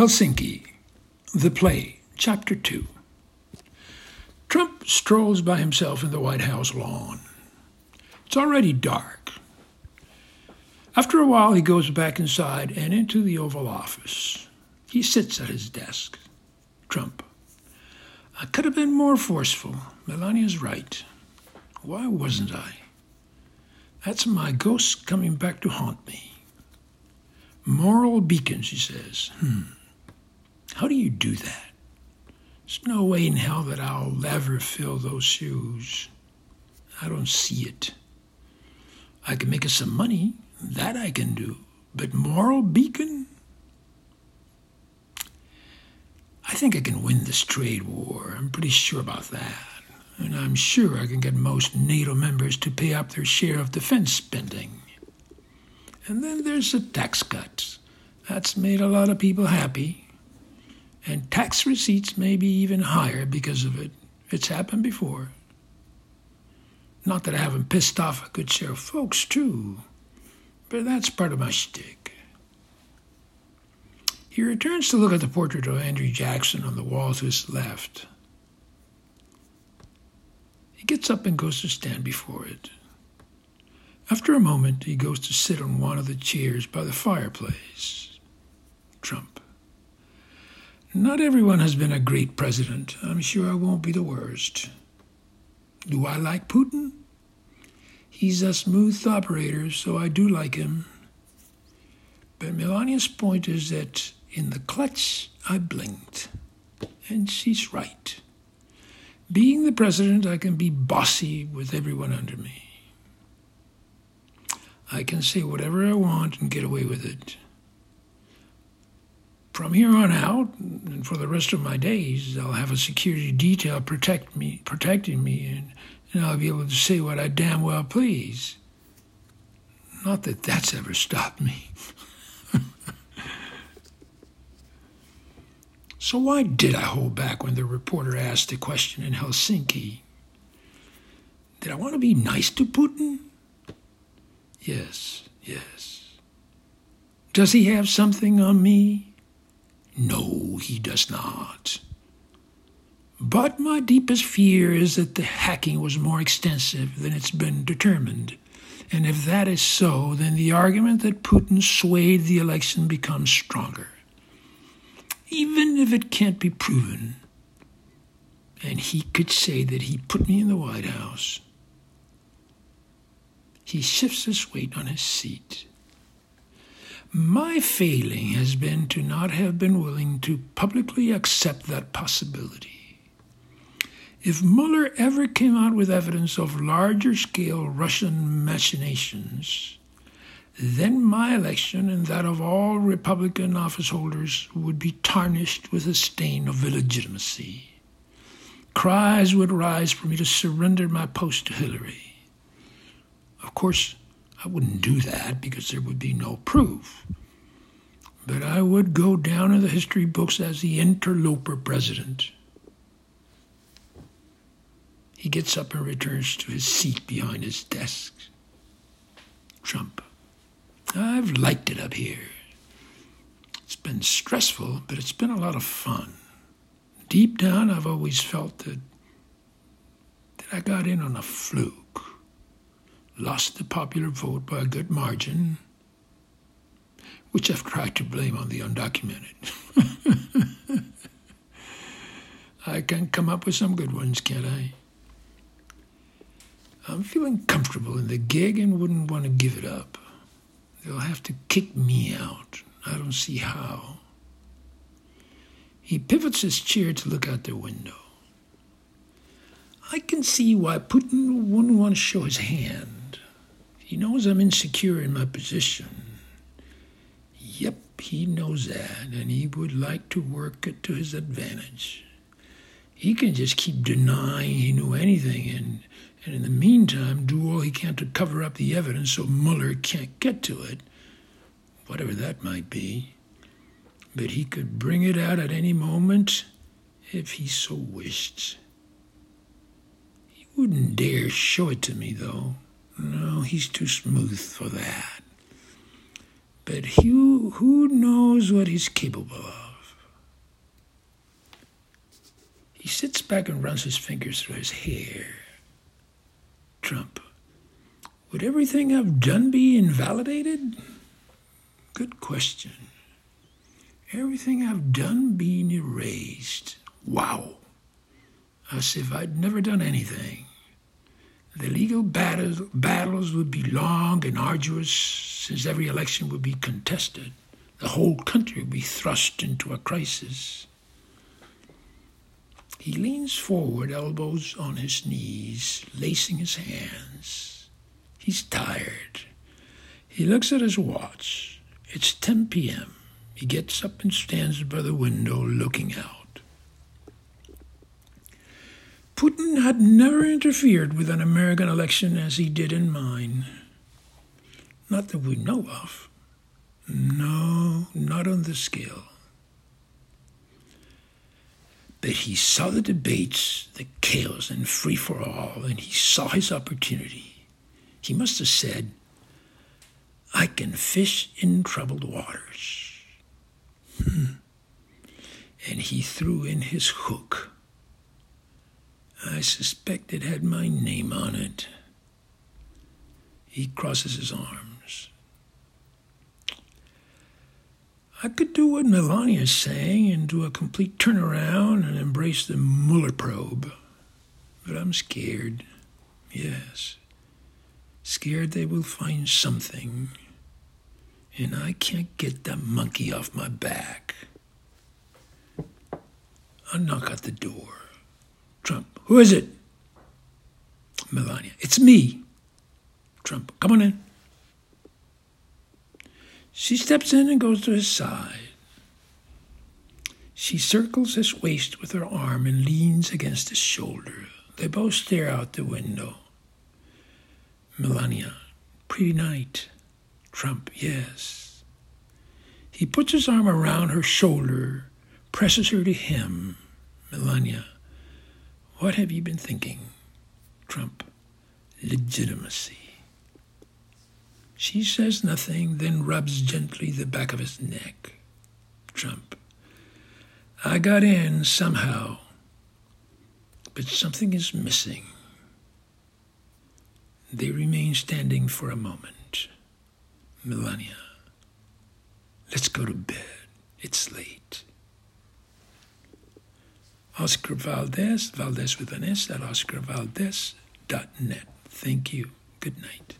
Helsinki, The Play, Chapter 2. Trump strolls by himself in the White House lawn. It's already dark. After a while, he goes back inside and into the Oval Office. He sits at his desk. Trump. I could have been more forceful. Melania's right. Why wasn't I? That's my ghost coming back to haunt me. Moral beacon, she says. Hmm. How do you do that? There's no way in hell that I'll ever fill those shoes. I don't see it. I can make us some money. That I can do. But moral beacon? I think I can win this trade war. I'm pretty sure about that. And I'm sure I can get most NATO members to pay up their share of defense spending. And then there's the tax cuts. That's made a lot of people happy. And tax receipts may be even higher because of it. It's happened before. Not that I haven't pissed off a good share of folks, too, but that's part of my shtick. He returns to look at the portrait of Andrew Jackson on the wall to his left. He gets up and goes to stand before it. After a moment, he goes to sit on one of the chairs by the fireplace. Trump. Not everyone has been a great president. I'm sure I won't be the worst. Do I like Putin? He's a smooth operator, so I do like him. But Melania's point is that in the clutch, I blinked. And she's right. Being the president, I can be bossy with everyone under me. I can say whatever I want and get away with it. From here on out, and for the rest of my days, I'll have a security detail protect me, protecting me, and, and I'll be able to say what I damn well please. Not that that's ever stopped me. so why did I hold back when the reporter asked a question in Helsinki? Did I want to be nice to Putin? Yes, yes. Does he have something on me? No, he does not. But my deepest fear is that the hacking was more extensive than it's been determined. And if that is so, then the argument that Putin swayed the election becomes stronger. Even if it can't be proven, and he could say that he put me in the White House, he shifts his weight on his seat. My failing has been to not have been willing to publicly accept that possibility. If Mueller ever came out with evidence of larger scale Russian machinations, then my election and that of all Republican office holders would be tarnished with a stain of illegitimacy. Cries would rise for me to surrender my post to Hillary. Of course, I wouldn't do that because there would be no proof. But I would go down in the history books as the interloper president. He gets up and returns to his seat behind his desk. Trump. I've liked it up here. It's been stressful, but it's been a lot of fun. Deep down, I've always felt that, that I got in on a fluke lost the popular vote by a good margin, which I've tried to blame on the undocumented. I can come up with some good ones, can't I? I'm feeling comfortable in the gig and wouldn't want to give it up. They'll have to kick me out. I don't see how. He pivots his chair to look out the window. I can see why Putin wouldn't want to show his hand. He knows I'm insecure in my position. Yep, he knows that, and he would like to work it to his advantage. He can just keep denying he knew anything and, and in the meantime do all he can to cover up the evidence so Mueller can't get to it, whatever that might be. But he could bring it out at any moment if he so wished. He wouldn't dare show it to me, though. No, he's too smooth for that. But who, who knows what he's capable of? He sits back and runs his fingers through his hair. Trump, would everything I've done be invalidated? Good question. Everything I've done being erased. Wow. As if I'd never done anything. The legal battles, battles would be long and arduous, since every election would be contested. The whole country would be thrust into a crisis. He leans forward, elbows on his knees, lacing his hands. He's tired. He looks at his watch. It's 10 p.m. He gets up and stands by the window looking out. Putin had never interfered with an American election as he did in mine. Not that we know of. No, not on the scale. But he saw the debates, the chaos and free for all, and he saw his opportunity. He must have said, I can fish in troubled waters. Hmm. And he threw in his hook. I suspect it had my name on it. He crosses his arms. I could do what Melania's saying and do a complete turnaround and embrace the Mueller probe. But I'm scared. Yes. Scared they will find something. And I can't get that monkey off my back. I knock at the door. Trump, who is it? Melania, it's me. Trump, come on in. She steps in and goes to his side. She circles his waist with her arm and leans against his shoulder. They both stare out the window. Melania, pretty night. Trump, yes. He puts his arm around her shoulder, presses her to him. Melania, what have you been thinking? Trump, legitimacy. She says nothing, then rubs gently the back of his neck. Trump. I got in somehow, but something is missing. They remain standing for a moment. Melania. Let's go to bed. It's late. Oscar Valdez, Valdez with an S at oscarvaldez.net. Thank you. Good night.